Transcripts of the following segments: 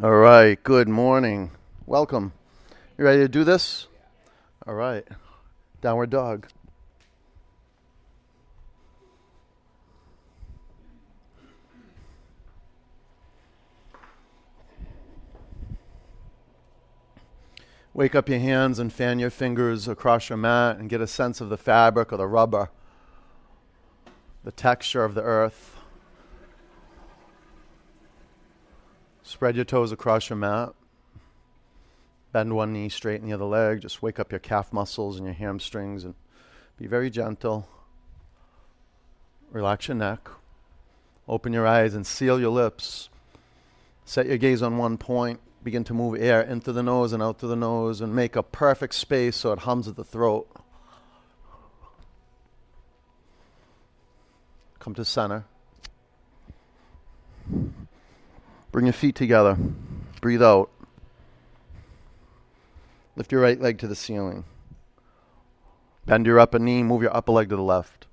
All right, good morning. Welcome. You ready to do this? All right. Downward dog. Wake up your hands and fan your fingers across your mat and get a sense of the fabric or the rubber, the texture of the earth. Spread your toes across your mat. Bend one knee, straighten the other leg. Just wake up your calf muscles and your hamstrings and be very gentle. Relax your neck. Open your eyes and seal your lips. Set your gaze on one point. Begin to move air into the nose and out through the nose and make a perfect space so it hums at the throat. Come to center. Bring your feet together. Breathe out. Lift your right leg to the ceiling. Bend your upper knee, move your upper leg to the left.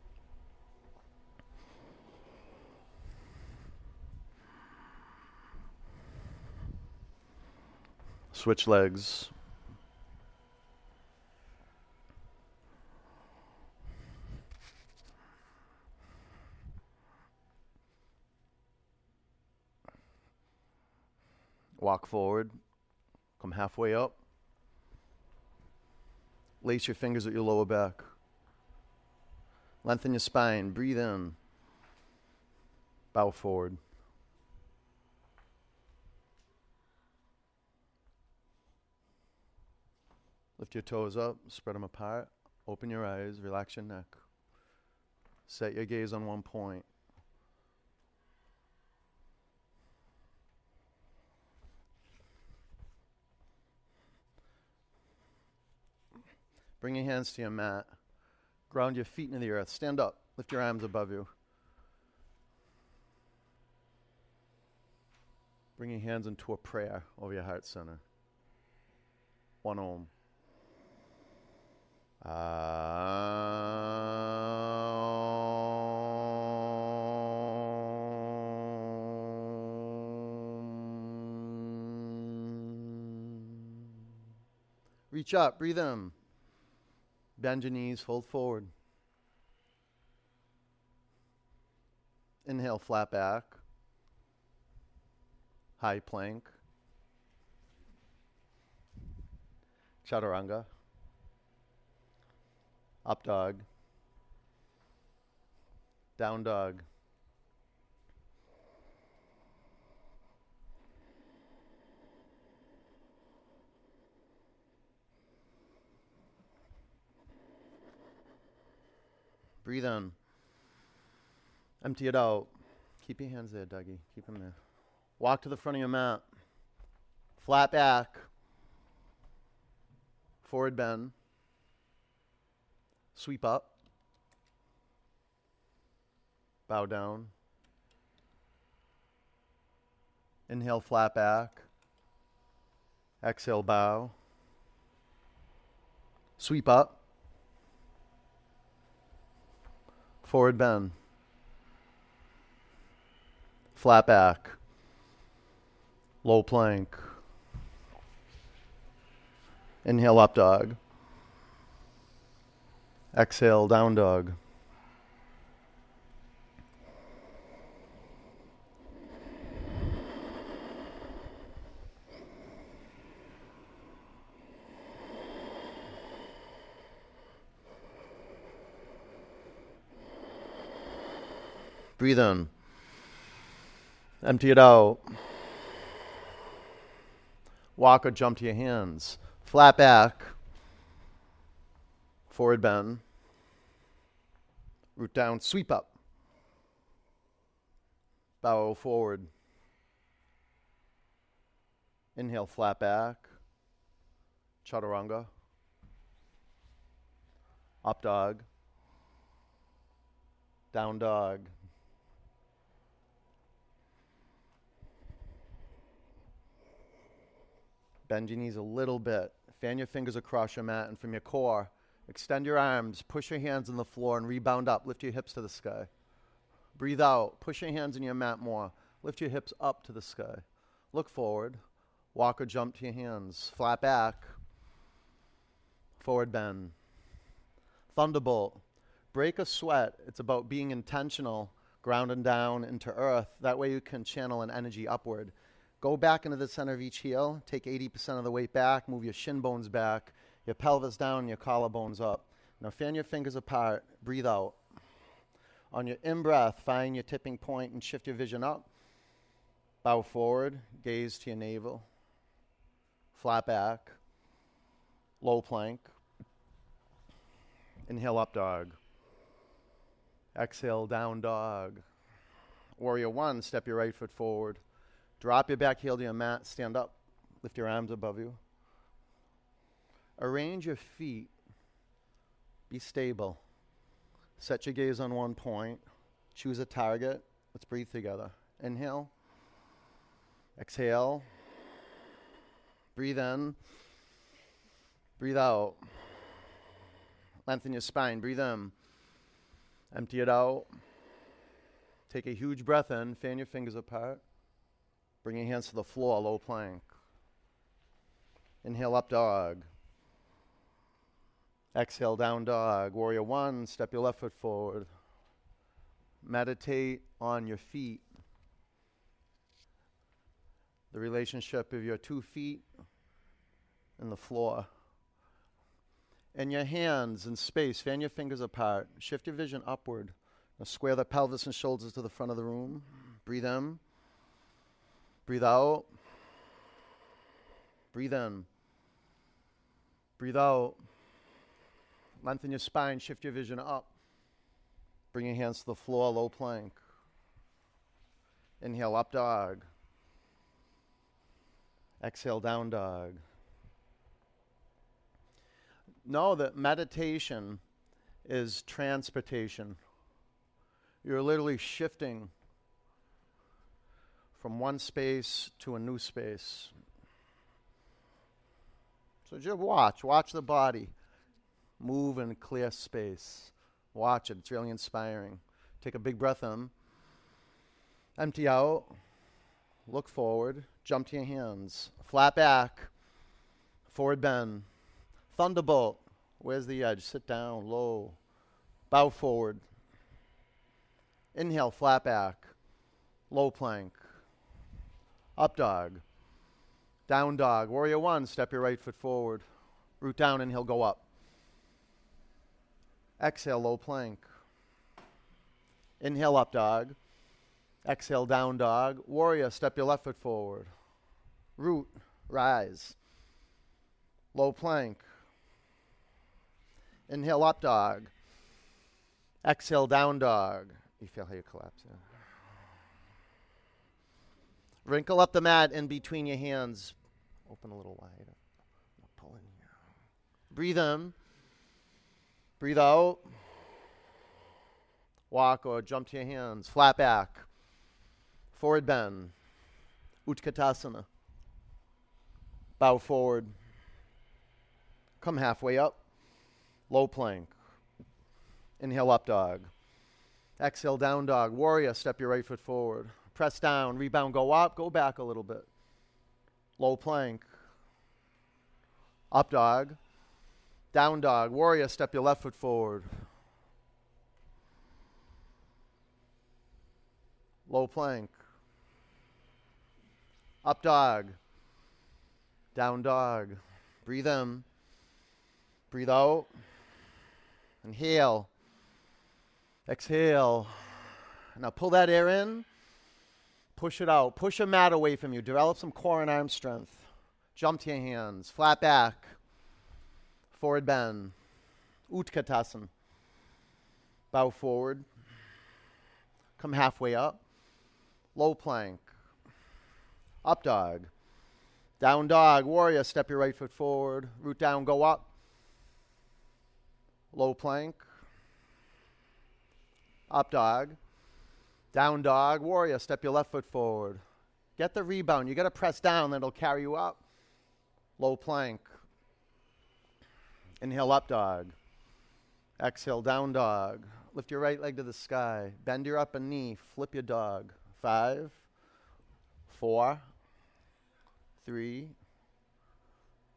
Switch legs. Walk forward. Come halfway up. Lace your fingers at your lower back. Lengthen your spine. Breathe in. Bow forward. Lift your toes up, spread them apart. Open your eyes, relax your neck. Set your gaze on one point. Bring your hands to your mat. Ground your feet into the earth. Stand up. Lift your arms above you. Bring your hands into a prayer over your heart center. One om. Reach up, breathe in. Bend your knees, fold forward. Inhale, flat back. High plank. Chaturanga. Up dog. Down dog. Breathe in. Empty it out. Keep your hands there, Dougie. Keep them there. Walk to the front of your mat. Flat back. Forward bend. Sweep up. Bow down. Inhale, flat back. Exhale, bow. Sweep up. Forward bend. Flat back. Low plank. Inhale, up dog. Exhale, down dog. Breathe in. Empty it out. Walk or jump to your hands. Flat back. Forward bend. Root down, sweep up. Bow forward. Inhale, flat back. Chaturanga. Up dog. Down dog. Bend your knees a little bit. Fan your fingers across your mat and from your core, extend your arms, push your hands on the floor and rebound up. Lift your hips to the sky. Breathe out. Push your hands in your mat more. Lift your hips up to the sky. Look forward. Walk or jump to your hands. Flat back. Forward bend. Thunderbolt. Break a sweat. It's about being intentional, grounding down into earth. That way you can channel an energy upward. Go back into the center of each heel. Take 80% of the weight back. Move your shin bones back, your pelvis down, your collarbones up. Now fan your fingers apart. Breathe out. On your in breath, find your tipping point and shift your vision up. Bow forward, gaze to your navel. Flat back. Low plank. Inhale up dog. Exhale down dog. Warrior one, step your right foot forward. Drop your back heel to your mat, stand up. Lift your arms above you. Arrange your feet. Be stable. Set your gaze on one point. Choose a target. Let's breathe together. Inhale. Exhale. Breathe in. Breathe out. Lengthen your spine. Breathe in. Empty it out. Take a huge breath in. Fan your fingers apart. Bring your hands to the floor, low plank. Inhale, up dog. Exhale, down dog. Warrior one, step your left foot forward. Meditate on your feet. The relationship of your two feet and the floor. And your hands in space. Fan your fingers apart. Shift your vision upward. Now square the pelvis and shoulders to the front of the room. Breathe in. Breathe out. Breathe in. Breathe out. Lengthen your spine, shift your vision up. Bring your hands to the floor, low plank. Inhale, up dog. Exhale, down dog. Know that meditation is transportation. You're literally shifting from one space to a new space. So just watch, watch the body move in clear space. Watch it, it's really inspiring. Take a big breath in, empty out, look forward, jump to your hands, flat back, forward bend, thunderbolt. Where's the edge? Sit down, low, bow forward. Inhale, flat back, low plank, up dog, down dog. Warrior one, step your right foot forward, root down, and he'll go up. Exhale, low plank. Inhale, up dog. Exhale, down dog. Warrior, step your left foot forward. Root, rise. Low plank. Inhale, up dog. Exhale, down dog. You feel how you collapse. Yeah. Wrinkle up the mat in between your hands. Open a little wide. Pull in here. Breathe in. Breathe out. Walk or jump to your hands. Flat back. Forward bend. Utkatasana. Bow forward. Come halfway up. Low plank. Inhale, up dog. Exhale, down dog. Warrior, step your right foot forward. Press down, rebound, go up, go back a little bit. Low plank. Up dog. Down dog. Warrior, step your left foot forward. Low plank. Up dog. Down dog. Breathe in. Breathe out. Inhale. Exhale. Now pull that air in. Push it out. Push a mat away from you. Develop some core and arm strength. Jump to your hands. Flat back. Forward bend. Utkatasana. Bow forward. Come halfway up. Low plank. Up dog. Down dog. Warrior. Step your right foot forward. Root down. Go up. Low plank. Up dog. Down dog. Warrior. Step your left foot forward. Get the rebound. You got to press down, then it'll carry you up. Low plank. Inhale, up dog. Exhale, down dog. Lift your right leg to the sky. Bend your upper knee. Flip your dog. Five, four, Three,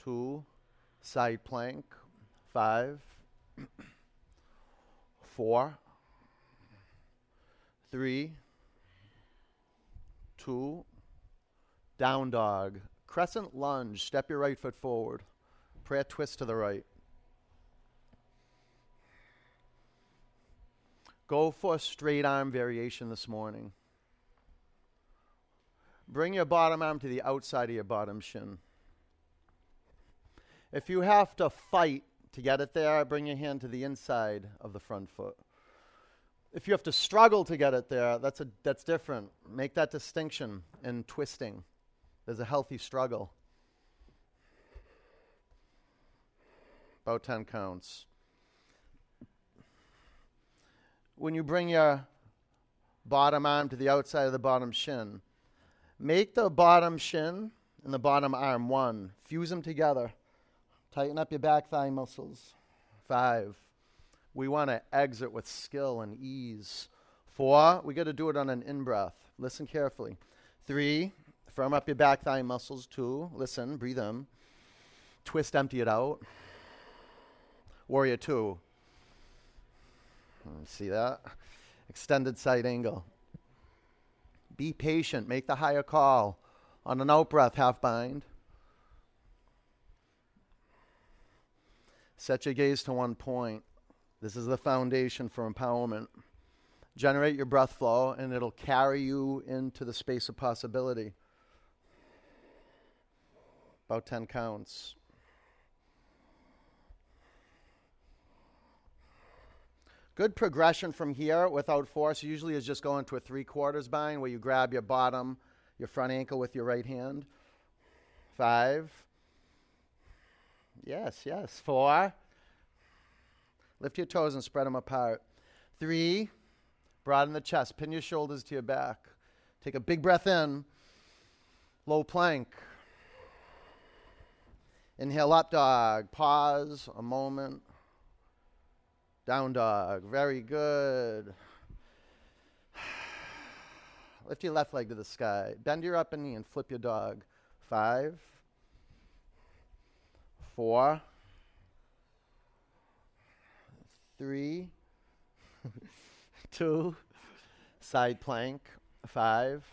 two, side plank. Five, four, three, two, down dog. Crescent lunge. Step your right foot forward. Prayer twist to the right. Go for a straight arm variation this morning. Bring your bottom arm to the outside of your bottom shin. If you have to fight to get it there, bring your hand to the inside of the front foot. If you have to struggle to get it there, that's, a, that's different. Make that distinction in twisting. There's a healthy struggle. About 10 counts. When you bring your bottom arm to the outside of the bottom shin, make the bottom shin and the bottom arm one. Fuse them together. Tighten up your back thigh muscles. Five. We want to exit with skill and ease. Four, we got to do it on an in breath. Listen carefully. Three, firm up your back thigh muscles. Two, listen, breathe in. Twist, empty it out. Warrior two. Hmm, see that? Extended side angle. Be patient. Make the higher call. On an out breath, half bind. Set your gaze to one point. This is the foundation for empowerment. Generate your breath flow, and it'll carry you into the space of possibility. About 10 counts. Good progression from here without force usually is just going to a three quarters bind where you grab your bottom, your front ankle with your right hand. Five. Yes, yes. Four. Lift your toes and spread them apart. Three. Broaden the chest. Pin your shoulders to your back. Take a big breath in. Low plank. Inhale up dog. Pause a moment. Down dog. Very good. Lift your left leg to the sky. Bend your upper knee and flip your dog. Five, four, three, two, side plank. Five,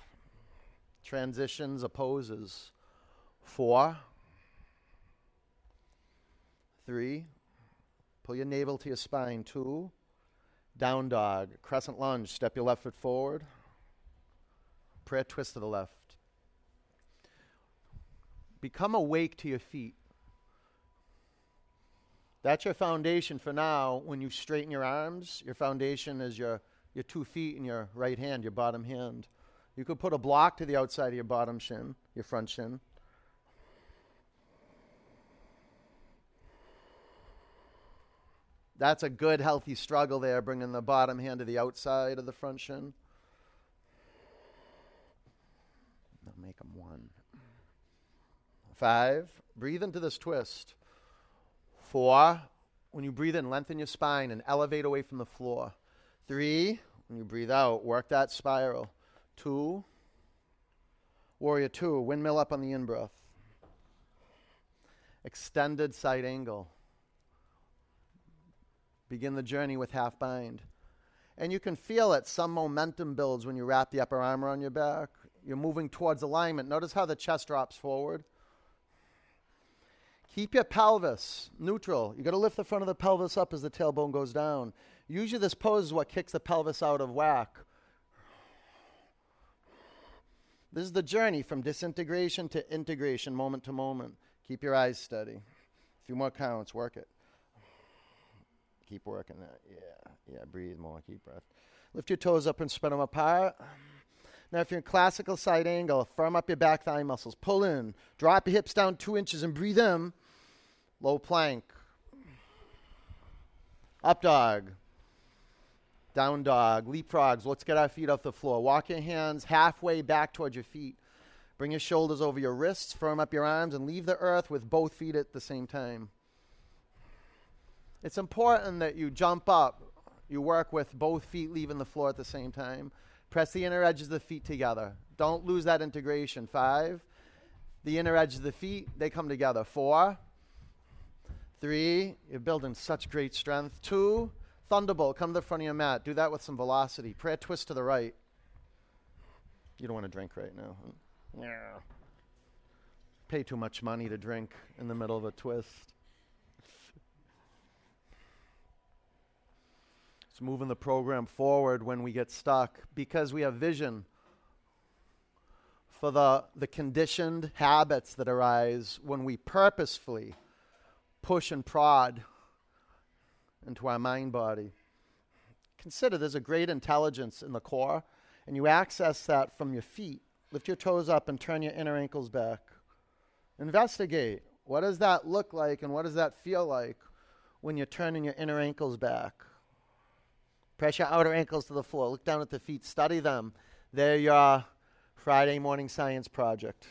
transitions, opposes. Four, three, Pull your navel to your spine. Two. Down dog. Crescent lunge. Step your left foot forward. Prayer twist to the left. Become awake to your feet. That's your foundation for now. When you straighten your arms, your foundation is your, your two feet and your right hand, your bottom hand. You could put a block to the outside of your bottom shin, your front shin. That's a good, healthy struggle there, bringing the bottom hand to the outside of the front shin. Make them one. Five. Breathe into this twist. Four. When you breathe in, lengthen your spine and elevate away from the floor. Three. When you breathe out, work that spiral. Two. Warrior two. Windmill up on the in breath. Extended side angle begin the journey with half bind. And you can feel it. Some momentum builds when you wrap the upper arm around your back. You're moving towards alignment. Notice how the chest drops forward. Keep your pelvis neutral. You got to lift the front of the pelvis up as the tailbone goes down. Usually, this pose is what kicks the pelvis out of whack. This is the journey from disintegration to integration, moment to moment. Keep your eyes steady. A few more counts, work it. Keep working that. Yeah, yeah. Breathe more. Keep breath. Lift your toes up and spread them apart. Now, if you're in classical side angle, firm up your back thigh muscles. Pull in. Drop your hips down two inches and breathe in. Low plank. Up dog. Down dog. Leapfrogs. Let's get our feet off the floor. Walk your hands halfway back towards your feet. Bring your shoulders over your wrists. Firm up your arms and leave the earth with both feet at the same time. It's important that you jump up. You work with both feet leaving the floor at the same time. Press the inner edges of the feet together. Don't lose that integration. Five. the inner edge of the feet, they come together. Four, three, you're building such great strength. Two, thunderbolt, come to the front of your mat. Do that with some velocity. Prayer twist to the right. You don't want to drink right now. Yeah. Pay too much money to drink in the middle of a twist. It's moving the program forward when we get stuck because we have vision for the, the conditioned habits that arise when we purposefully push and prod into our mind body. Consider there's a great intelligence in the core, and you access that from your feet. Lift your toes up and turn your inner ankles back. Investigate what does that look like and what does that feel like when you're turning your inner ankles back. Press your outer ankles to the floor. Look down at the feet. Study them. They're your Friday morning science project.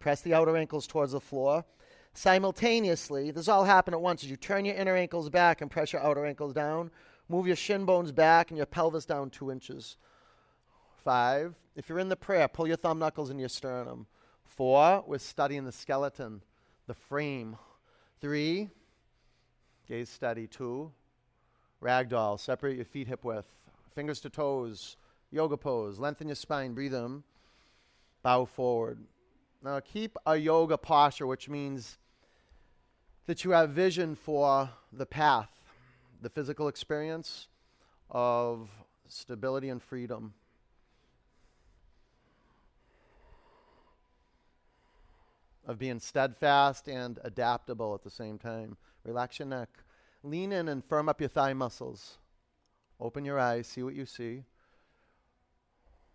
Press the outer ankles towards the floor. Simultaneously, this all happen at once as you turn your inner ankles back and press your outer ankles down. Move your shin bones back and your pelvis down two inches. Five. If you're in the prayer, pull your thumb knuckles in your sternum. Four. We're studying the skeleton, the frame. Three. Gaze steady. Two. Ragdoll, separate your feet hip width, fingers to toes, yoga pose, lengthen your spine, breathe in, bow forward. Now keep a yoga posture, which means that you have vision for the path, the physical experience of stability and freedom. Of being steadfast and adaptable at the same time. Relax your neck. Lean in and firm up your thigh muscles. Open your eyes, see what you see.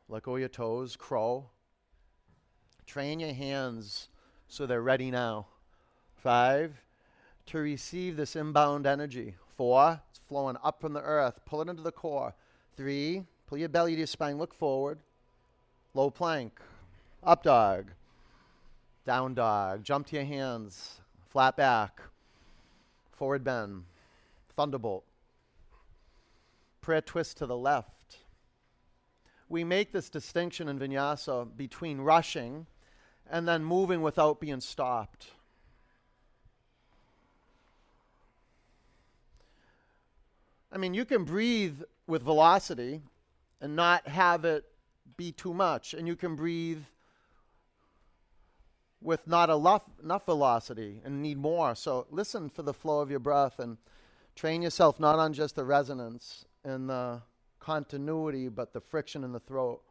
Let go of your toes, crow. Train your hands so they're ready now. Five, to receive this inbound energy. Four, it's flowing up from the earth. Pull it into the core. Three, pull your belly to your spine, look forward. Low plank. Up dog. Down dog. Jump to your hands. Flat back. Forward bend thunderbolt. Prayer twist to the left. We make this distinction in vinyasa between rushing and then moving without being stopped. I mean, you can breathe with velocity and not have it be too much, and you can breathe with not enough, enough velocity and need more. So listen for the flow of your breath and Train yourself not on just the resonance and the continuity, but the friction in the throat.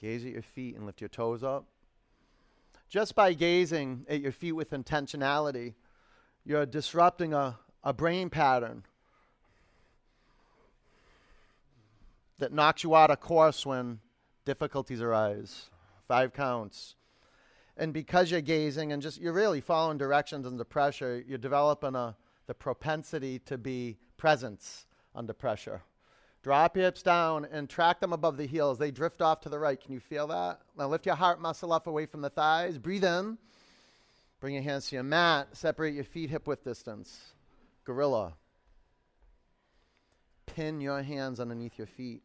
Gaze at your feet and lift your toes up. Just by gazing at your feet with intentionality, you're disrupting a, a brain pattern that knocks you out of course when difficulties arise. Five counts and because you're gazing and just you're really following directions under pressure, you're developing a the propensity to be presence under pressure. Drop your hips down and track them above the heels. They drift off to the right. Can you feel that? Now lift your heart muscle up away from the thighs. Breathe in. Bring your hands to your mat. Separate your feet hip width distance. Gorilla. Pin your hands underneath your feet.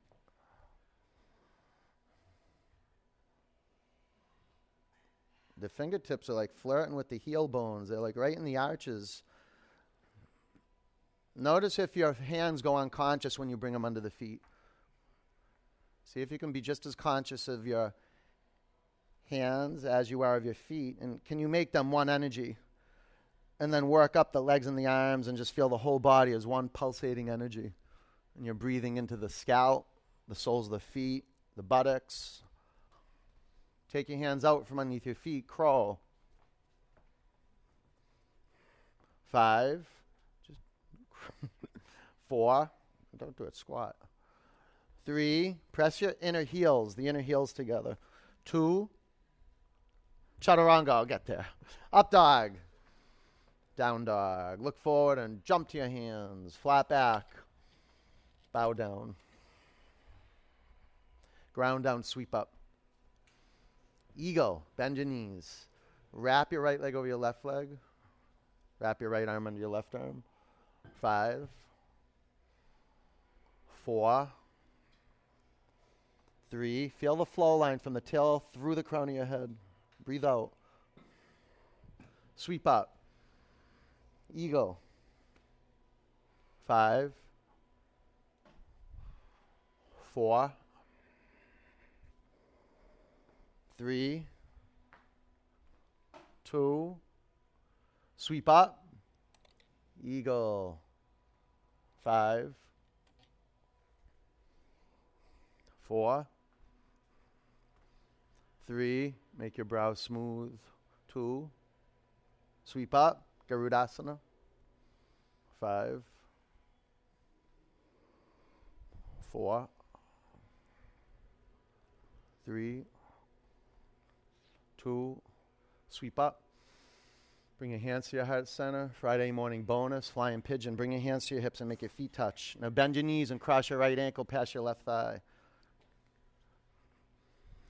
The fingertips are like flirting with the heel bones. They're like right in the arches. Notice if your hands go unconscious when you bring them under the feet. See if you can be just as conscious of your hands as you are of your feet. And can you make them one energy? And then work up the legs and the arms and just feel the whole body as one pulsating energy. And you're breathing into the scalp, the soles of the feet, the buttocks, Take your hands out from underneath your feet. Crawl. Five. Four. Don't do it. Squat. Three. Press your inner heels, the inner heels together. Two. Chaturanga. I'll get there. Up dog. Down dog. Look forward and jump to your hands. Flat back. Bow down. Ground down, sweep up. Eagle, bend your knees. Wrap your right leg over your left leg. Wrap your right arm under your left arm. Five, four, Three. Feel the flow line from the tail through the crown of your head. Breathe out. Sweep up. Eagle. Five. Four. Three. Two. Sweep up. Eagle. Five. Four. Three. Make your brow smooth. Two. Sweep up. Garudasana. Five. Four. Three. Two. Sweep up. Bring your hands to your heart center. Friday morning bonus, flying pigeon. Bring your hands to your hips and make your feet touch. Now bend your knees and cross your right ankle past your left thigh.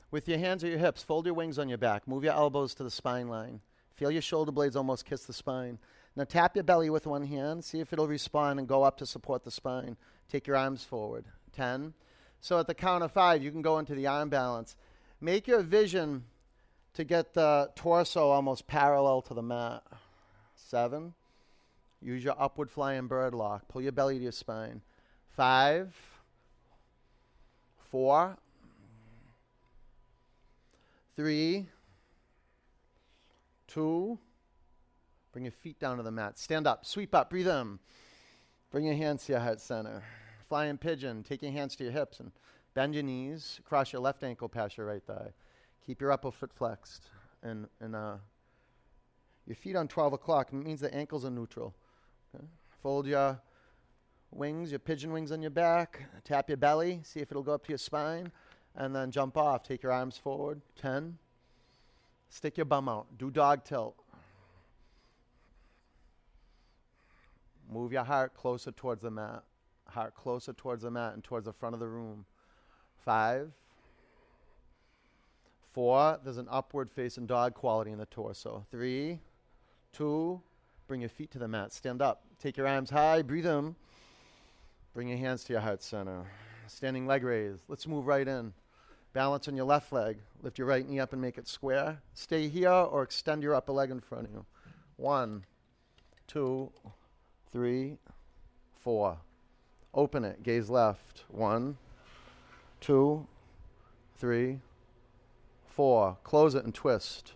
With your hands at your hips, fold your wings on your back. Move your elbows to the spine line. Feel your shoulder blades almost kiss the spine. Now tap your belly with one hand. See if it'll respond and go up to support the spine. Take your arms forward. 10. So at the count of five, you can go into the arm balance. Make your vision to get the torso almost parallel to the mat. Seven. Use your upward flying bird lock. Pull your belly to your spine. Five. Four. Three. Two. Bring your feet down to the mat. Stand up. Sweep up. Breathe in. Bring your hands to your heart center. Flying pigeon. Take your hands to your hips and bend your knees. Cross your left ankle past your right thigh. Keep your upper foot flexed. And, and uh, your feet on 12 o'clock it means the ankles are neutral. Okay? Fold your wings, your pigeon wings on your back. Tap your belly. See if it'll go up to your spine. And then jump off. Take your arms forward. 10. Stick your bum out. Do dog tilt. Move your heart closer towards the mat. Heart closer towards the mat and towards the front of the room. Five. Four, there's an upward facing dog quality in the torso. Three, two, bring your feet to the mat. Stand up. Take your arms high. Breathe in. Bring your hands to your heart center. Standing leg raise. Let's move right in. Balance on your left leg. Lift your right knee up and make it square. Stay here or extend your upper leg in front of you. One, two, three, four. Open it. Gaze left. One, two, three, four. Close it and twist.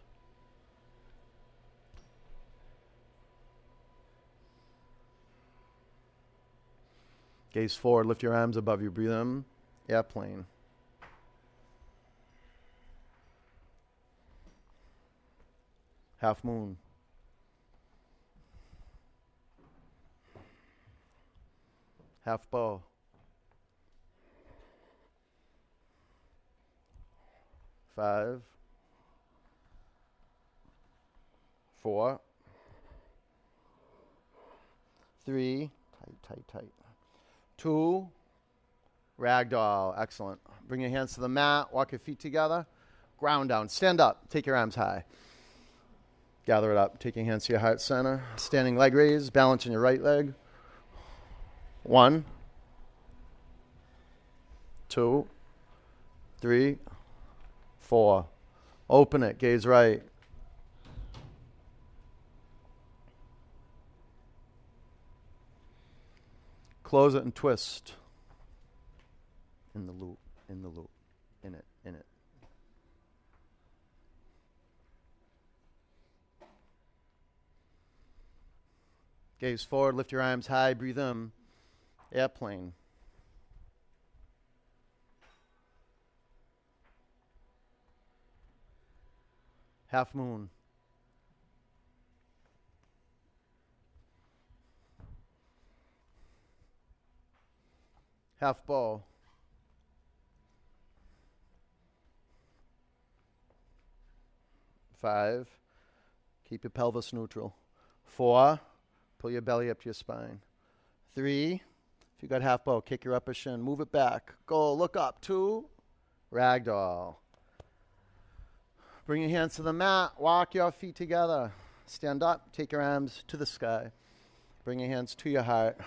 Gaze forward. Lift your arms above you. Breathe in. Airplane. Half moon. Half bow. Five. Four. Three. Tight, tight, tight. Two. Ragdoll. Excellent. Bring your hands to the mat. Walk your feet together. Ground down. Stand up. Take your arms high. Gather it up. Take your hands to your heart center. Standing leg raise. Balance on your right leg. One. Two. Three. Four. Open it. Gaze right. Close it and twist. In the loop. In the loop. In it. In it. Gaze forward, lift your arms high, breathe in. Airplane. Half moon. Half bow. Five. Keep your pelvis neutral. Four. Pull your belly up to your spine. Three. If you got half bow, kick your upper shin. Move it back. Go. Look up. Two. Ragdoll. Bring your hands to the mat. Walk your feet together. Stand up. Take your arms to the sky. Bring your hands to your heart.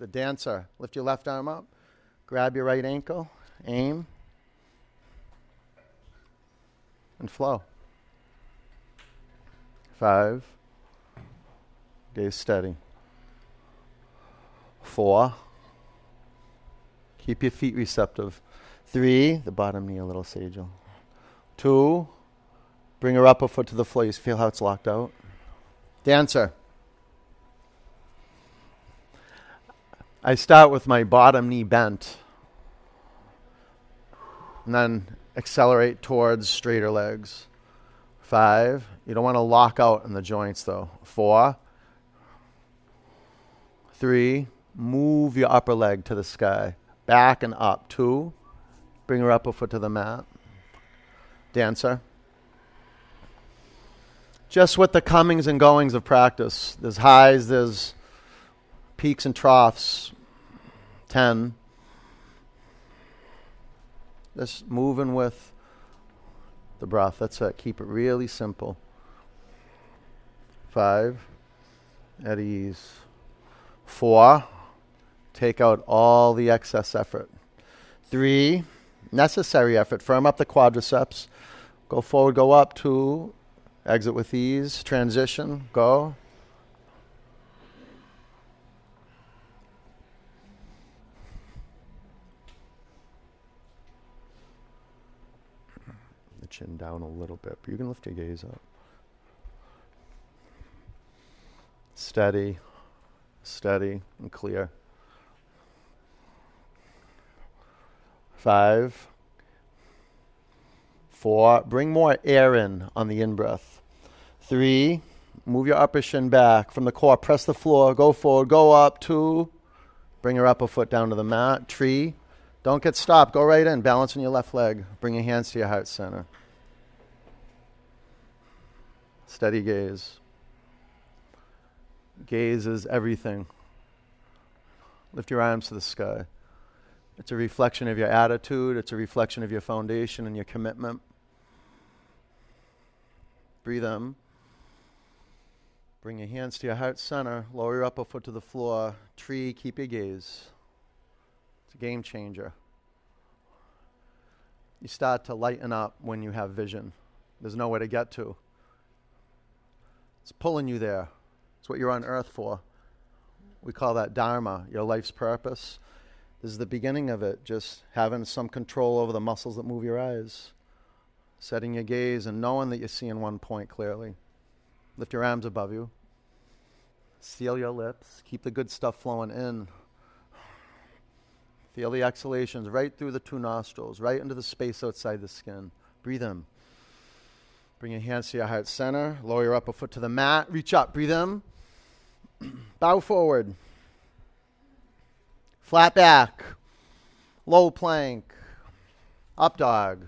The dancer. Lift your left arm up. Grab your right ankle. Aim. and flow. Five. Gaze steady. Four. Keep your feet receptive. Three. The bottom knee a little sagel. Two. Bring her upper foot to the floor. You feel how it's locked out? Dancer. I start with my bottom knee bent. And then accelerate towards straighter legs. Five. You don't want to lock out in the joints though. Four. Three. Move your upper leg to the sky. Back and up. Two. Bring your upper foot to the mat. Dancer. Just with the comings and goings of practice. There's highs, there's peaks and troughs. 10. Just moving with the breath. That's it. Keep it really simple. Five. At ease. Four. Take out all the excess effort. Three. Necessary effort. Firm up the quadriceps. Go forward, go up. Two. Exit with ease. Transition. Go. the chin down a little bit, but you can lift your gaze up. Steady, steady, and clear. Five, four, bring more air in on the in breath. Three, move your upper shin back from the core, press the floor, go forward, go up. Two, bring your upper foot down to the mat. Three, don't get stopped. Go right in. Balance on your left leg. Bring your hands to your heart center. Steady gaze. Gaze is everything. Lift your arms to the sky. It's a reflection of your attitude, it's a reflection of your foundation and your commitment. Breathe in. Bring your hands to your heart center. Lower your upper foot to the floor. Tree, keep your gaze It's a game changer. You start to lighten up when you have vision. There's nowhere to get to. It's pulling you there. It's what you're on earth for. We call that Dharma, your life's purpose. This is the beginning of it, just having some control over the muscles that move your eyes, setting your gaze and knowing that you're seeing one point clearly. Lift your arms above you. Seal your lips. Keep the good stuff flowing in. Feel the exhalations right through the two nostrils, right into the space outside the skin. Breathe in. Bring your hands to your heart center. Lower your upper foot to the mat. Reach up. Breathe in. Bow forward. Flat back. Low plank. Up dog.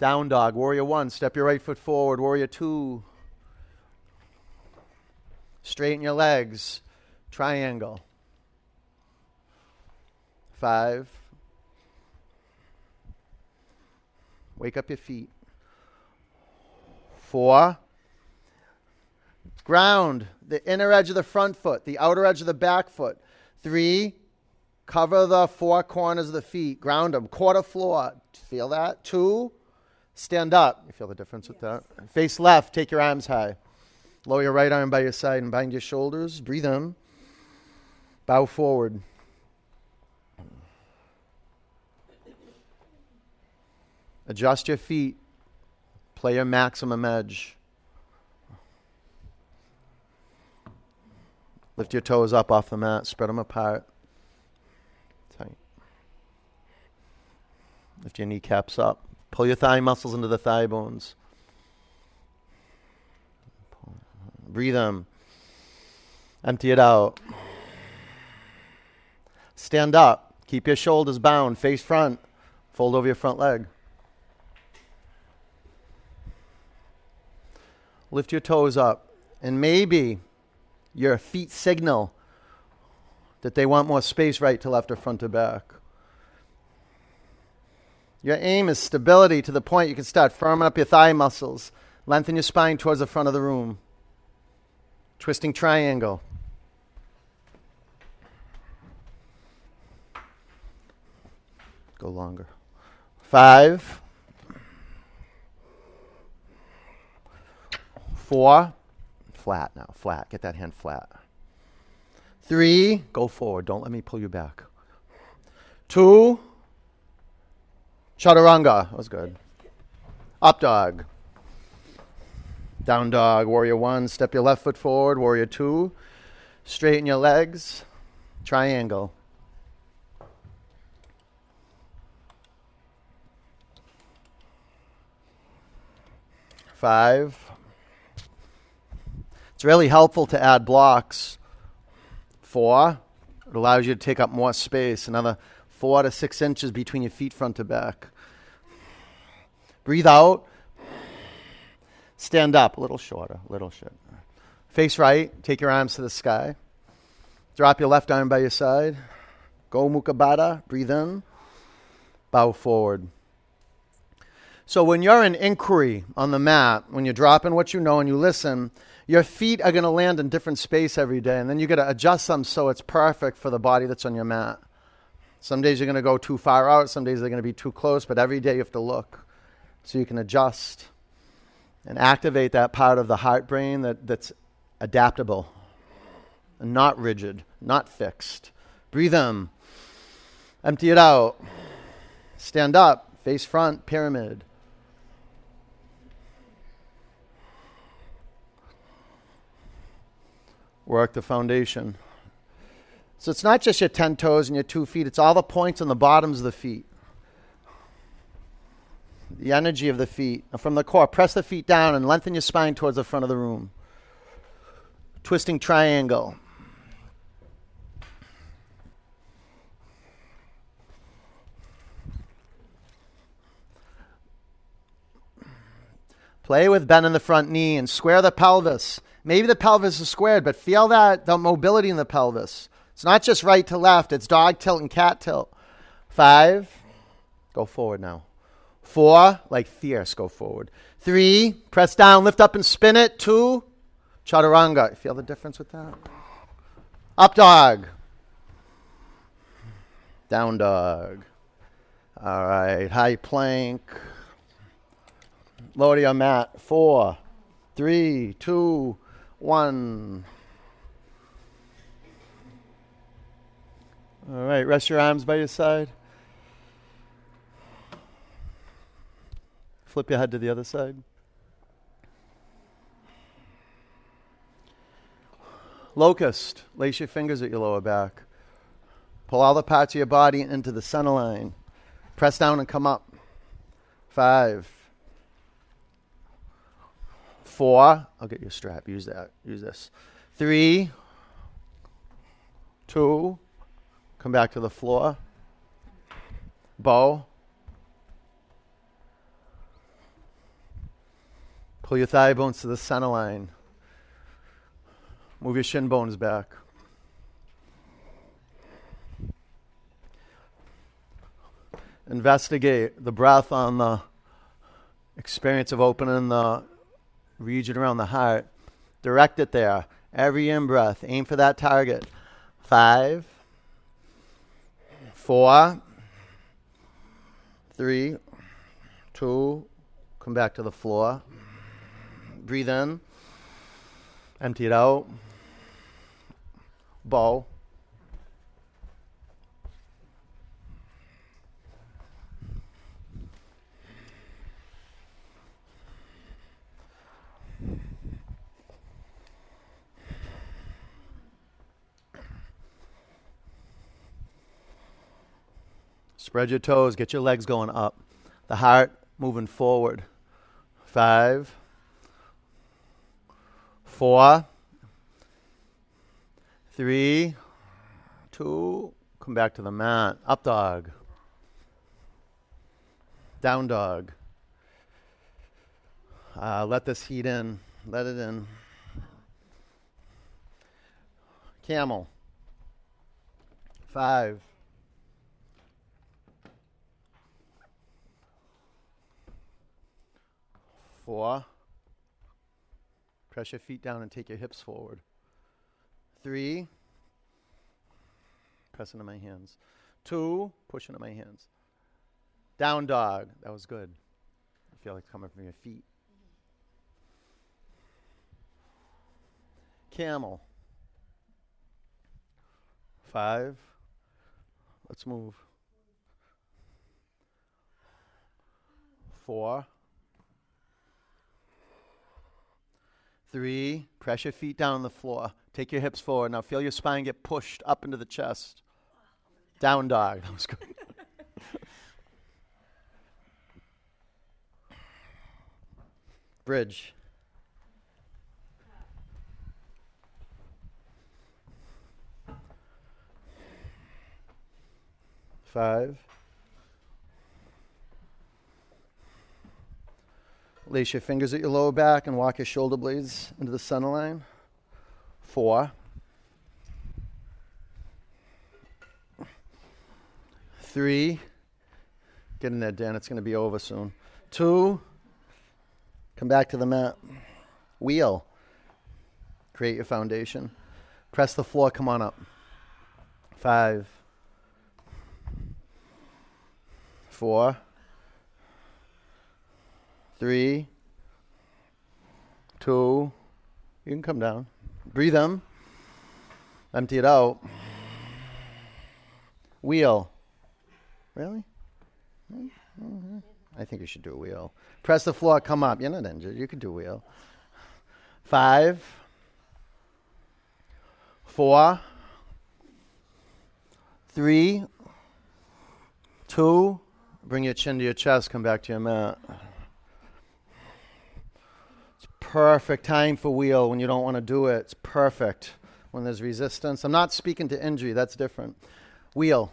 Down dog. Warrior one. Step your right foot forward. Warrior two. Straighten your legs. Triangle five. Wake up your feet. Four. Ground the inner edge of the front foot, the outer edge of the back foot. Three. Cover the four corners of the feet. Ground them. Quarter floor. Feel that? Two. Stand up. You feel the difference with that? Face left. Take your arms high. Lower your right arm by your side and bind your shoulders. Breathe in. Bow forward. Adjust your feet. Play your maximum edge. Lift your toes up off the mat. Spread them apart. Tight. Lift your kneecaps up. Pull your thigh muscles into the thigh bones. Breathe them. Empty it out. Stand up. Keep your shoulders bound. Face front. Fold over your front leg. Lift your toes up. And maybe your feet signal that they want more space right to left or front to back. Your aim is stability to the point you can start firming up your thigh muscles. Lengthen your spine towards the front of the room. Twisting triangle. Go longer. Five. Four, flat now, flat. Get that hand flat. Three, go forward. Don't let me pull you back. Two, chaturanga. That was good. Up dog. Down dog. Warrior one, step your left foot forward. Warrior two, straighten your legs. Triangle. Five. It's really helpful to add blocks. Four. It allows you to take up more space. Another four to six inches between your feet front to back. Breathe out. Stand up a little shorter, a little shorter. Face right. Take your arms to the sky. Drop your left arm by your side. Go Mukha Baddha. Breathe in. Bow forward. So when you're in inquiry on the mat, when you're dropping what you know and you listen, your feet are going to land in different space every day, and then you got to adjust them so it's perfect for the body that's on your mat. Some days you're going to go too far out, some days they're going to be too close, but every day you have to look so you can adjust and activate that part of the heart brain that, that's adaptable and not rigid, not fixed. Breathe in, empty it out, stand up, face front, pyramid. Work the foundation. So it's not just your 10 toes and your two feet, it's all the points on the bottoms of the feet. The energy of the feet. From the core, press the feet down and lengthen your spine towards the front of the room. Twisting triangle. Play with bend in the front knee and square the pelvis. Maybe the pelvis is squared, but feel that the mobility in the pelvis. It's not just right to left, it's dog tilt and cat tilt. Five, go forward now. Four, like fierce, go forward. Three, press down, lift up and spin it. Two, chaturanga. Feel the difference with that? Up dog. Down dog. All right, high plank. Lower to your mat. Four, three, two, one. All right, rest your arms by your side. Flip your head to the other side. Locust, lace your fingers at your lower back. Pull all the parts of your body into the center line. Press down and come up. Five. Four. I'll get your strap. Use that. Use this. Three. Two. Come back to the floor. Bow. Pull your thigh bones to the center line. Move your shin bones back. Investigate the breath on the experience of opening the region around the heart. Direct it there. Every in breath, aim for that target. Five, four, three, two, come back to the floor. Breathe in. Empty it out. Bow. Spread your toes, get your legs going up. The heart moving forward. Five, four, three, two, come back to the mat. Up dog. Down dog. Uh, let this heat in. Let it in. Camel. Five. Four. Press your feet down and take your hips forward. Three. Press into my hands. Two. Push into my hands. Down dog. That was good. I feel like it's coming from your feet. camel. Five. Let's move. Four. Three. Press your feet down on the floor. Take your hips forward. Now feel your spine get pushed up into the chest. Down dog. That was good. Bridge. Five. Lace your fingers at your lower back and walk your shoulder blades into the center line. Four. Three. Get in there, Dan. It's going to be over soon. Two. Come back to the mat. Wheel. Create your foundation. Press the floor. Come on up. Five. Four. Three. Two. You can come down. Breathe them. Empty it out. Wheel. Really? Mm-hmm. I think you should do a wheel. Press the floor, come up. You're not injured. You can do a wheel. Five. Four. Three. Two. Bring your chin to your chest. Come back to your mat. Perfect time for wheel when you don't want to do it. It's perfect when there's resistance. I'm not speaking to injury. That's different. Wheel.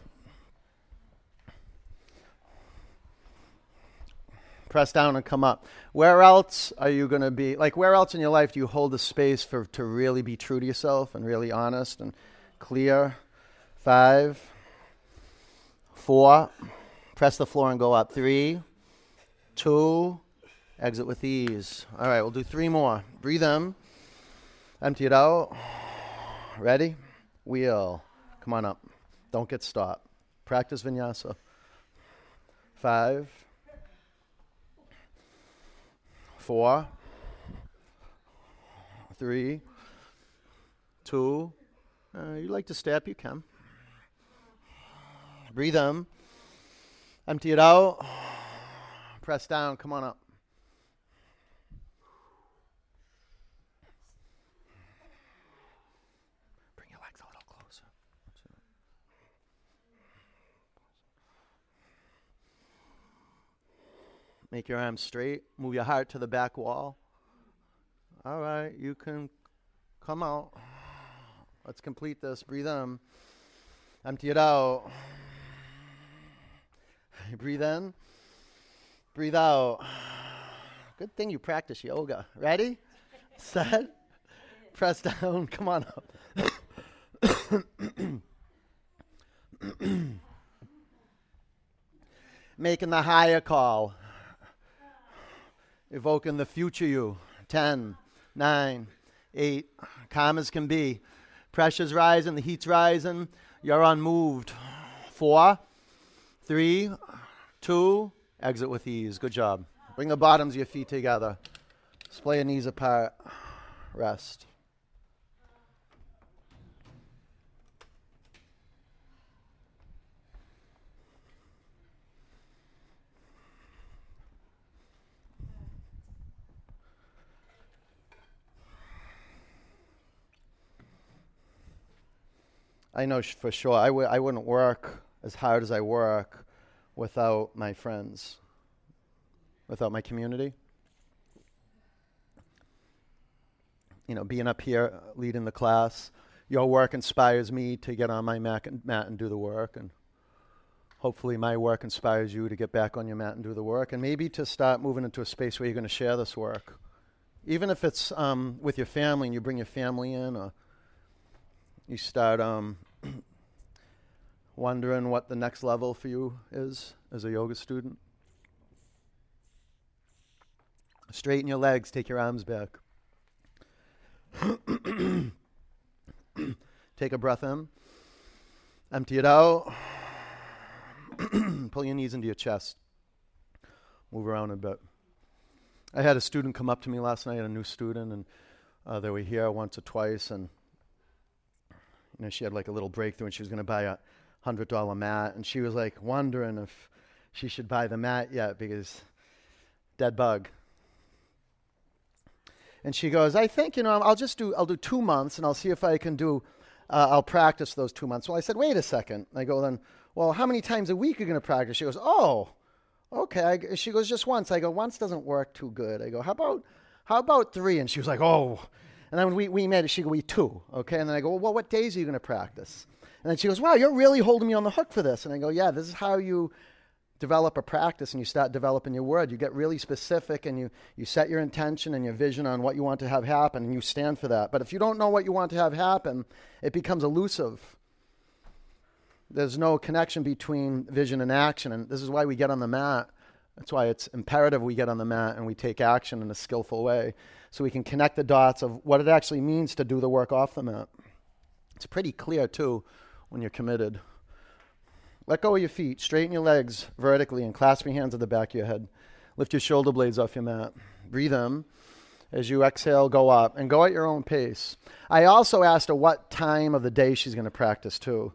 press down and come up. Where else are you going to be? Like, where else in your life do you hold the space for to really be true to yourself and really honest and clear? Five, four, press the floor and go up. Three, two, exit with ease. All right, we'll do three more. Breathe in, empty it out. Ready? Wheel. Come on up. Don't get stopped. Practice vinyasa. Five four, three, two. Uh, you like to step, you can. Breathe in. Empty it out. Press down. Come on up. Bring your legs a little closer. Make your arms straight. Move your heart to the back wall. All right, you can come out. Let's complete this. Breathe in. Empty it out. Breathe in. Breathe out. Good thing you practice yoga. Ready? Set. Press down. Come on up. Making the higher call evoking the future you. 10, 9, 8, calm as can be. Pressure's rising, the heat's rising, you're unmoved. 4, 3, 2, exit with ease. Good job. Bring the bottoms of your feet together. Splay your knees apart. Rest. I know sh- for sure I w- I wouldn't work as hard as I work without my friends, without my community. You know, being up here leading the class, your work inspires me to get on my mat and, mat and do the work, and hopefully my work inspires you to get back on your mat and do the work, and maybe to start moving into a space where you're going to share this work, even if it's um, with your family and you bring your family in, or you start um, wondering what the next level for you is as a yoga student? Straighten your legs, take your arms back. take a breath in, empty it out, pull your knees into your chest, move around a bit. I had a student come up to me last night, a new student, and Uh, they were here once or twice, and you know she had like a little breakthrough, and she was going to buy a hundred dollar mat, and she was like wondering if she should buy the mat yet because dead bug. And she goes, I think you know I'll just do I'll do two months, and I'll see if I can do. Uh, I'll practice those two months. Well, I said, wait a second. I go then. Well, how many times a week are you going to practice? She goes, oh, okay. I, she goes, just once. I go, once doesn't work too good. I go, how about how about three? And she was like, oh. And then we, we made it, she go, we two, okay? And then I go, well, what days are you going to practice? And then she goes, wow, you're really holding me on the hook for this. And I go, yeah, this is how you develop a practice and you start developing your word. You get really specific and you, you set your intention and your vision on what you want to have happen and you stand for that. But if you don't know what you want to have happen, it becomes elusive. There's no connection between vision and action. And this is why we get on the mat. That's why it's imperative we get on the mat and we take action in a skillful way so we can connect the dots of what it actually means to do the work off the mat. It's pretty clear, too, when you're committed. Let go of your feet, straighten your legs vertically, and clasp your hands at the back of your head. Lift your shoulder blades off your mat. Breathe in. As you exhale, go up and go at your own pace. I also asked her what time of the day she's going to practice, too.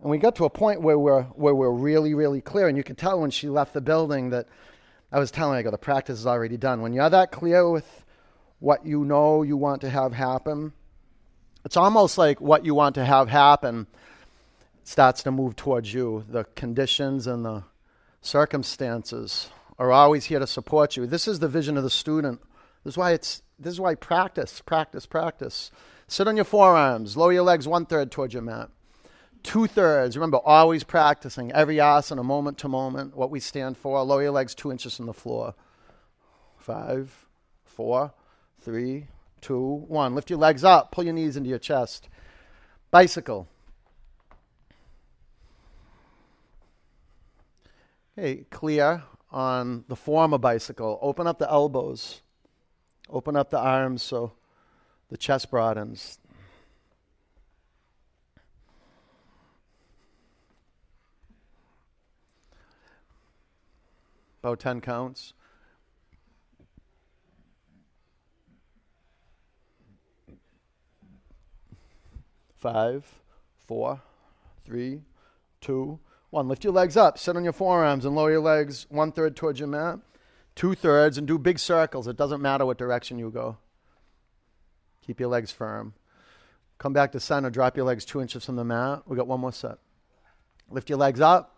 And we got to a point where we're, where we're really, really clear. And you could tell when she left the building that I was telling her, go, the practice is already done. When you're that clear with what you know you want to have happen, it's almost like what you want to have happen starts to move towards you. The conditions and the circumstances are always here to support you. This is the vision of the student. This is why it's this is why practice, practice, practice. Sit on your forearms, lower your legs one third towards your mat. Two thirds. Remember, always practicing every asana, moment to moment, what we stand for. Lower your legs two inches from the floor. Five, four, three, two, one. Lift your legs up, pull your knees into your chest. Bicycle. Okay, clear on the form of bicycle. Open up the elbows. Open up the arms so the chest broadens. About 10 counts. Five, four, three, two, one, lift your legs up, sit on your forearms, and lower your legs one third towards your mat, two thirds, and do big circles. It doesn't matter what direction you go. Keep your legs firm. Come back to center, drop your legs two inches from the mat. We got one more set. Lift your legs up,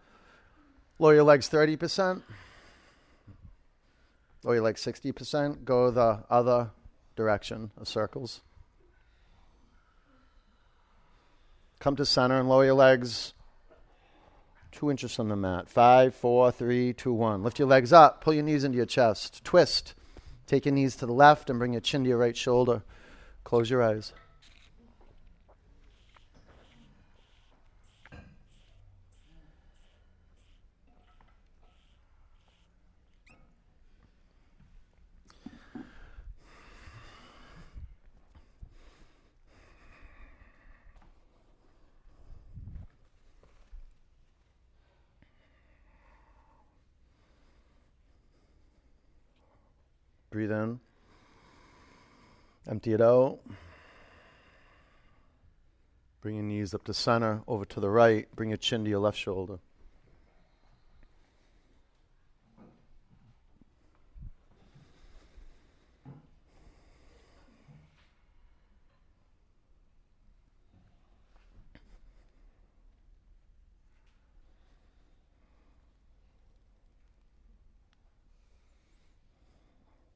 lower your legs 30%, lower your legs 60%, go the other direction of circles. Come to center and lower your legs Two inches from the mat. Five, four, three, two, one. Lift your legs up. Pull your knees into your chest. Twist. Take your knees to the left and bring your chin to your right shoulder. Close your eyes. Breathe in. Empty it out. Bring your knees up to center, over to the right. Bring your chin to your left shoulder.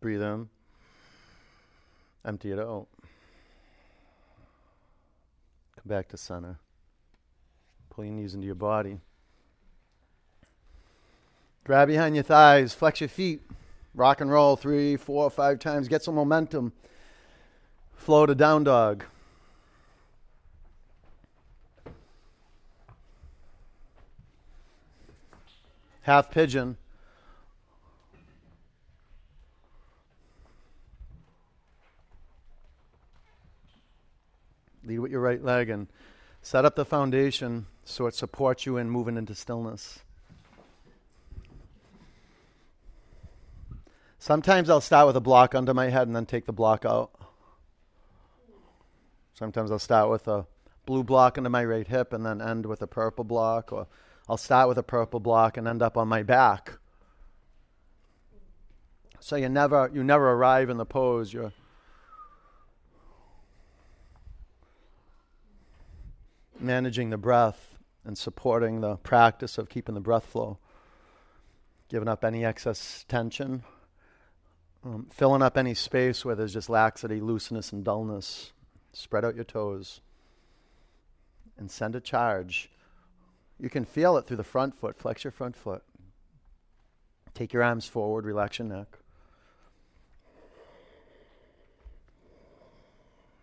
Breathe in. Empty it out. Come back to center. Pull your knees into your body. Grab behind your thighs. Flex your feet. Rock and roll three, four, five times. Get some momentum. Flow to down dog. Half pigeon. Lead with your right leg and set up the foundation so it supports you in moving into stillness. Sometimes I'll start with a block under my head and then take the block out. Sometimes I'll start with a blue block under my right hip and then end with a purple block, or I'll start with a purple block and end up on my back. So you never you never arrive in the pose. You're managing the breath and supporting the practice of keeping the breath flow, giving up any excess tension, um, filling up any space where there's just laxity, looseness, and dullness. Spread out your toes and send a charge. You can feel it through the front foot. Flex your front foot. Take your arms forward, relax your neck.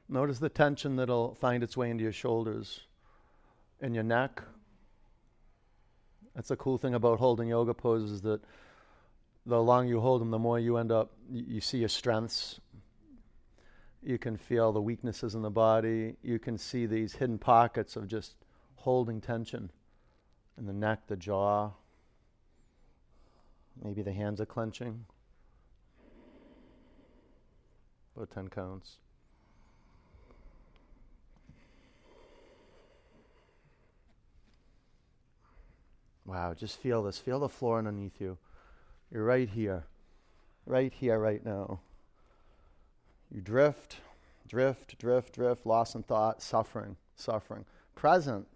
Notice the tension that'll find its way into your shoulders and your neck. That's the cool thing about holding yoga poses that the longer you hold them, the more you end up, you see your strengths. You can feel the weaknesses in the body. You can see these hidden pockets of just holding tension in the neck, the jaw. Maybe the hands are clenching. About 10 counts. Wow, just feel this. Feel the floor underneath you. You're right here. Right here, right now. You drift, drift, drift, drift, loss in thought, suffering, suffering. Present,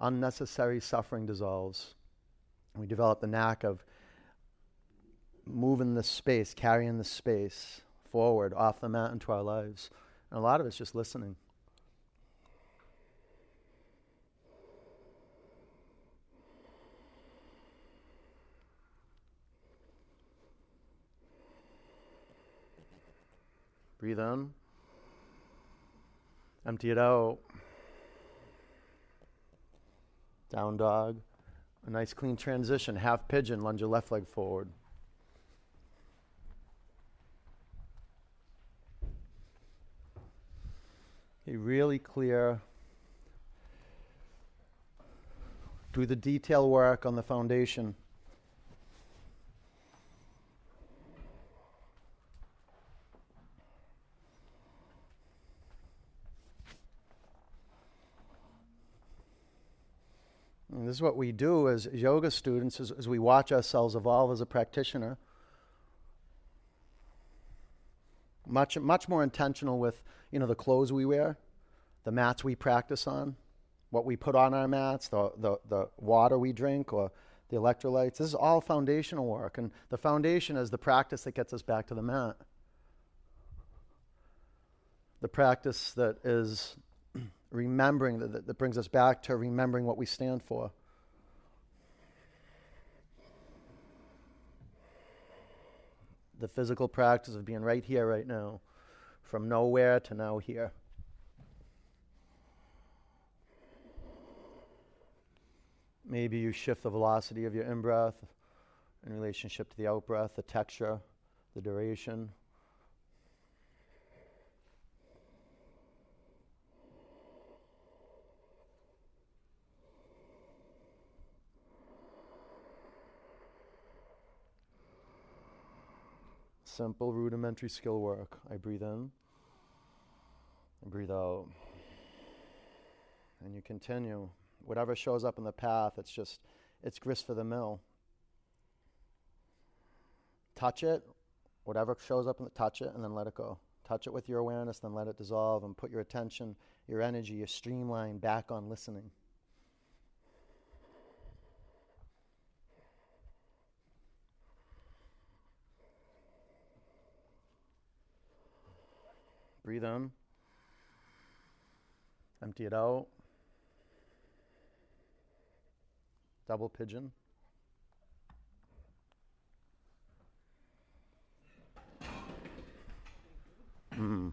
unnecessary suffering dissolves. We develop the knack of moving this space, carrying this space forward off the mat into our lives. And a lot of it's just listening. Breathe in. Empty it out. Down dog. A nice clean transition. Half pigeon. Lunge your left leg forward. Be really clear. Do the detail work on the foundation. And this is what we do as yoga students as, we watch ourselves evolve as a practitioner. Much, much more intentional with you know the clothes we wear, the mats we practice on, what we put on our mats, the, the, the water we drink, or the electrolytes. This is all foundational work, and the foundation is the practice that gets us back to the mat. The practice that is remembering that, that, brings us back to remembering what we stand for. The physical practice of being right here, right now, from nowhere to now here. Maybe you shift the velocity of your in breath in relationship to the out breath, the texture, the duration. Simple, rudimentary skill work. I breathe in, I breathe out. And you continue. Whatever shows up in the path, it's just, it's grist for the mill. Touch it, whatever shows up, in the, touch it, and then let it go. Touch it with your awareness, then let it dissolve, and put your attention, your energy, your streamline back on listening. Breathe in. Empty it out. Double pigeon. Mm.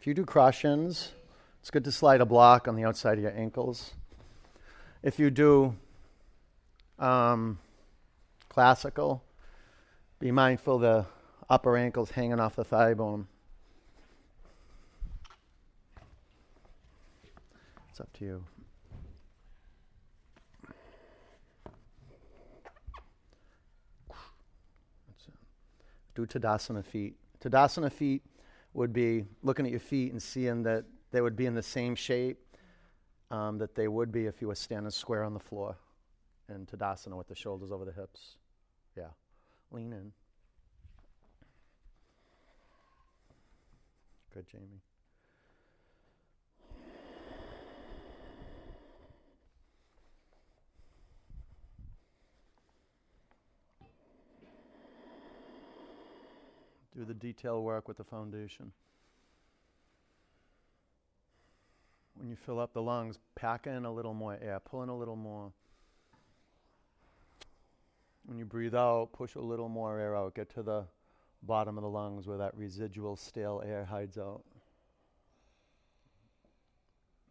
If you do cross it's good to slide a block on the outside of your ankles. If you do um, classical, be mindful the upper ankle's hanging off the thigh bone. It's up to you. Do Tadasana feet. Tadasana feet would be looking at your feet and seeing that they would be in the same shape um, that they would be if you were standing square on the floor in Tadasana with the shoulders over the hips. Yeah. Lean in. Good, Jamie. Do the detail work with the foundation. When you fill up the lungs, pack in a little more air, pull in a little more. When you breathe out, push a little more air out. Get to the bottom of the lungs where that residual stale air hides out.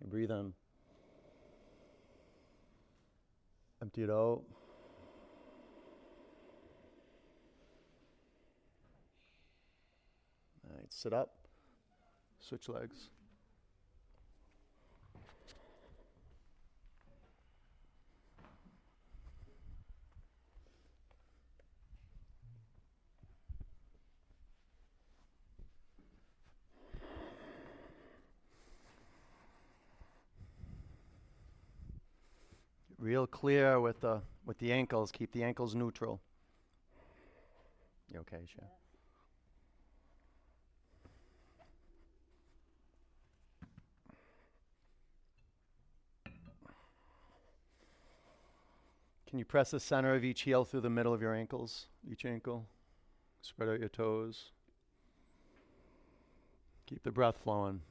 You breathe in. Empty it out. Right, sit up. Switch legs. real clear with the with the ankles. Keep the ankles neutral. You okay, Sha? Can you press the center of each heel through the middle of your ankles? Each ankle. Spread out your toes. Keep the breath flowing.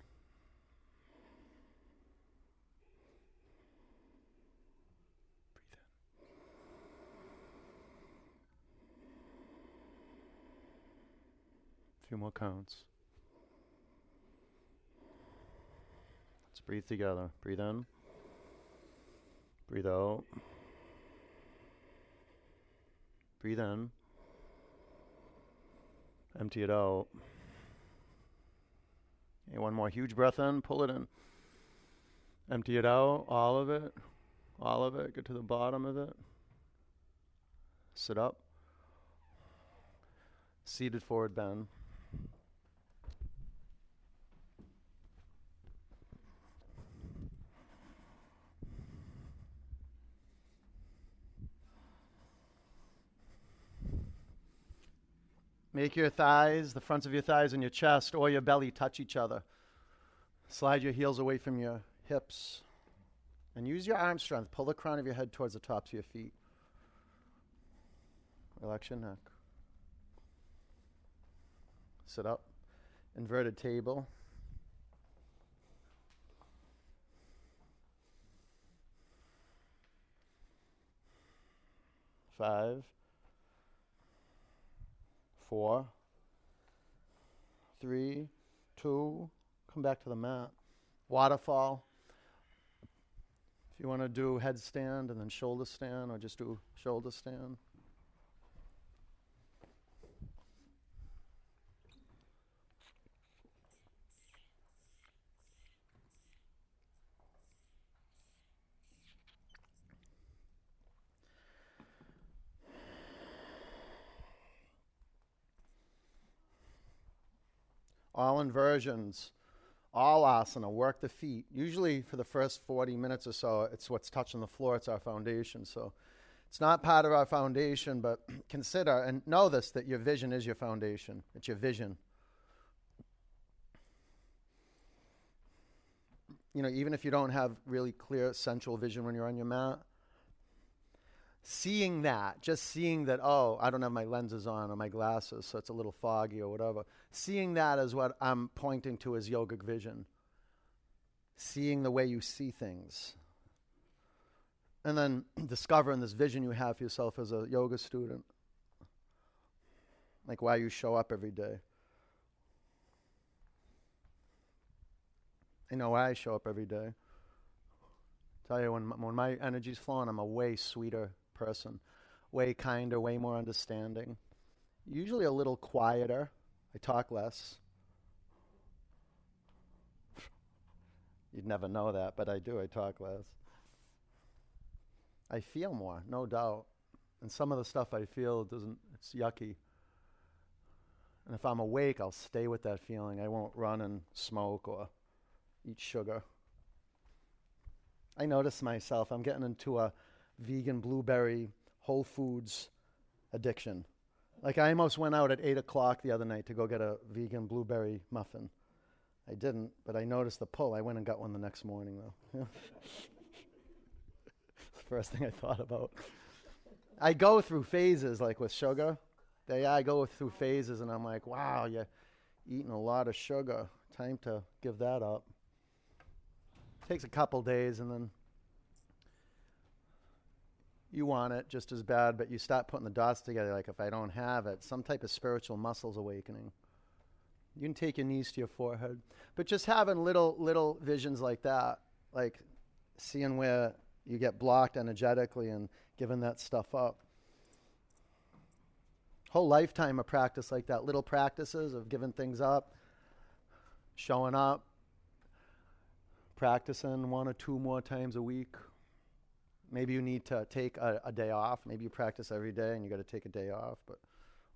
Breathe in. A few more counts. Let's breathe together. Breathe in. Breathe out. Breathe in. Empty it out. One more huge breath in. Pull it in. Empty it out. All of it. All of it. Get to the bottom of it. Sit up. Seated forward bend. Make your thighs, the fronts of your thighs and your chest or your belly touch each other. Slide your heels away from your hips. And use your arm strength. Pull the crown of your head towards the tops of your feet. Relax your neck. Sit up. Inverted table. Five four, three, two, come back to the mat. Waterfall. If you want to do headstand and then shoulder stand, or just do shoulder stand. All inversions, all asana, work the feet. Usually for the first 40 minutes or so, it's what's touching the floor, it's our foundation. So it's not part of our foundation, but consider and know this that your vision is your foundation. It's your vision. You know, even if you don't have really clear central vision when you're on your mat, seeing that, just seeing that, oh, I don't have my lenses on or my glasses, so it's a little foggy or whatever, seeing that is what I'm pointing to as yogic vision. Seeing the way you see things. And then discovering this vision you have for yourself as a yoga student. Like why you show up every day. I know why I show up every day. Tell you, when, when my energy's flowing, I'm a way sweeter person, way kinder, way more understanding, usually a little quieter. I talk less. You'd never know that, but I do. I talk less. I feel more, no doubt. And some of the stuff I feel doesn't, it's yucky. And if I'm awake, I'll stay with that feeling. I won't run and smoke or eat sugar. I notice myself, I'm getting into a vegan blueberry Whole Foods addiction. Like I almost went out at 8 o'clock the other night to go get a vegan blueberry muffin. I didn't, but I noticed the pull. I went and got one the next morning, though. the first thing I thought about. I go through phases, like with sugar. They, I go through phases, and I'm like, wow, you're eating a lot of sugar. Time to give that up. Takes a couple days, and then you want it just as bad, but you start putting the dots together. Like, if I don't have it, some type of spiritual muscles awakening. You can take your knees to your forehead. But just having little, little visions like that, like seeing where you get blocked energetically and giving that stuff up. Whole lifetime of practice like that, little practices of giving things up, showing up, practicing one or two more times a week. Maybe you need to take a, a day off. Maybe you practice every day and you got to take a day off. But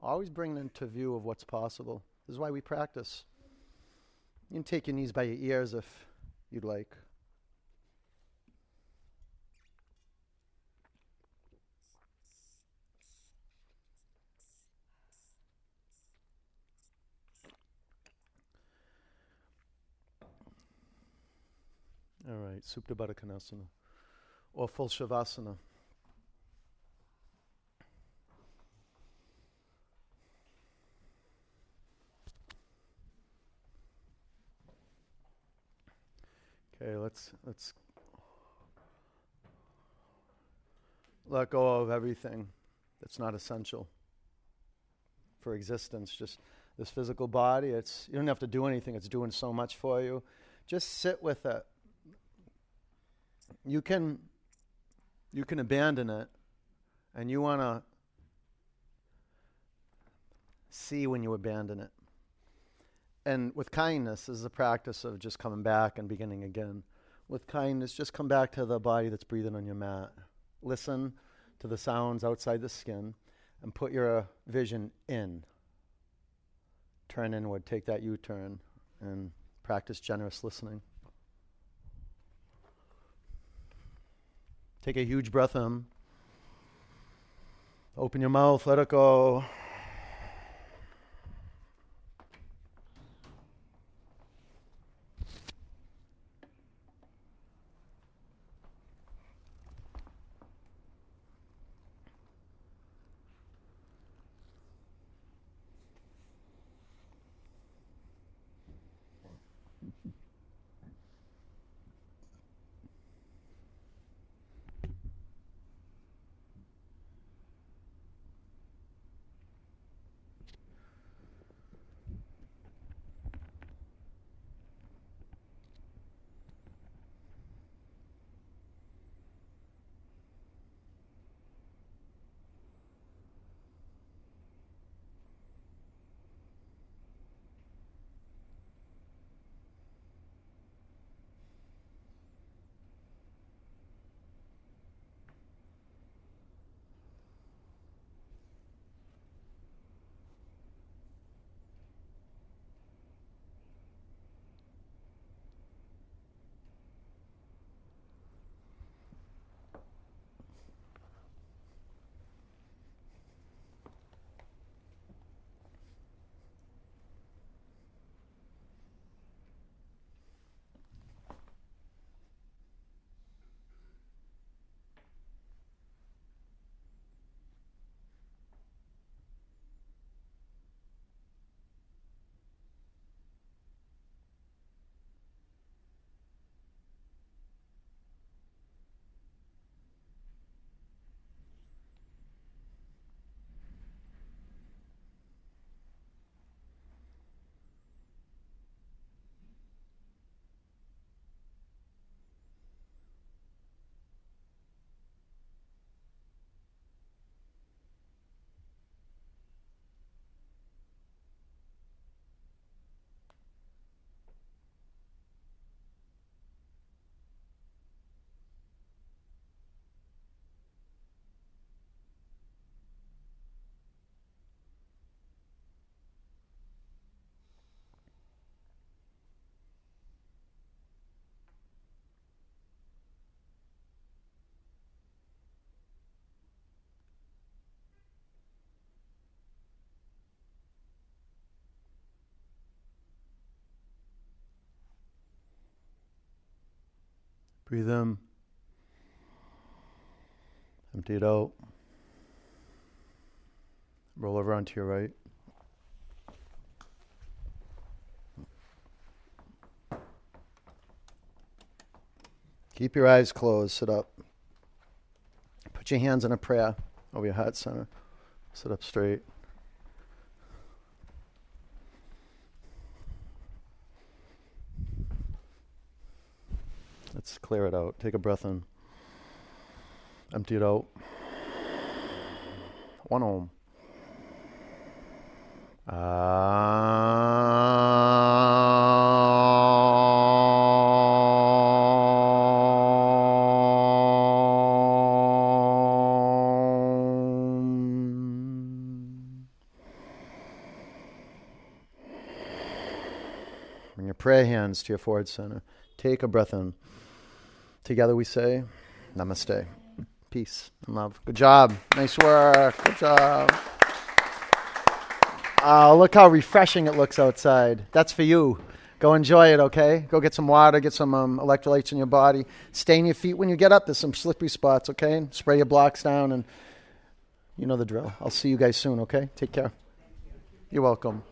always bring into view of what's possible. This is why we practice. You can take your knees by your ears if you'd like. All right, Supta Baddha Konasana or full Shavasana. Okay, let's let's let go of everything that's not essential for existence. Just this physical body. It's you don't have to do anything. It's doing so much for you. Just sit with it. You can you can abandon it, and you want to see when you abandon it and with kindness is the practice of just coming back and beginning again. With kindness, just come back to the body that's breathing on your mat. Listen to the sounds outside the skin and put your uh, vision in. Turn inward, take that U turn, and practice generous listening. Take a huge breath in. Open your mouth, let it go. Breathe in. Empty it out. Roll over onto your right. Keep your eyes closed. Sit up. Put your hands in a prayer over your heart center. Sit up straight. Clear it out. Take a breath in. Empty it out. One om. Bring your prayer hands to your forehead center. Take a breath in. Together we say, Namaste. Peace and love. Good job. Nice work. Good job. Oh, look how refreshing it looks outside. That's for you. Go enjoy it, okay? Go get some water, get some um, electrolytes in your body. Stain your feet when you get up. There's some slippery spots, okay? Spray your blocks down, and you know the drill. I'll see you guys soon, okay? Take care. You're welcome.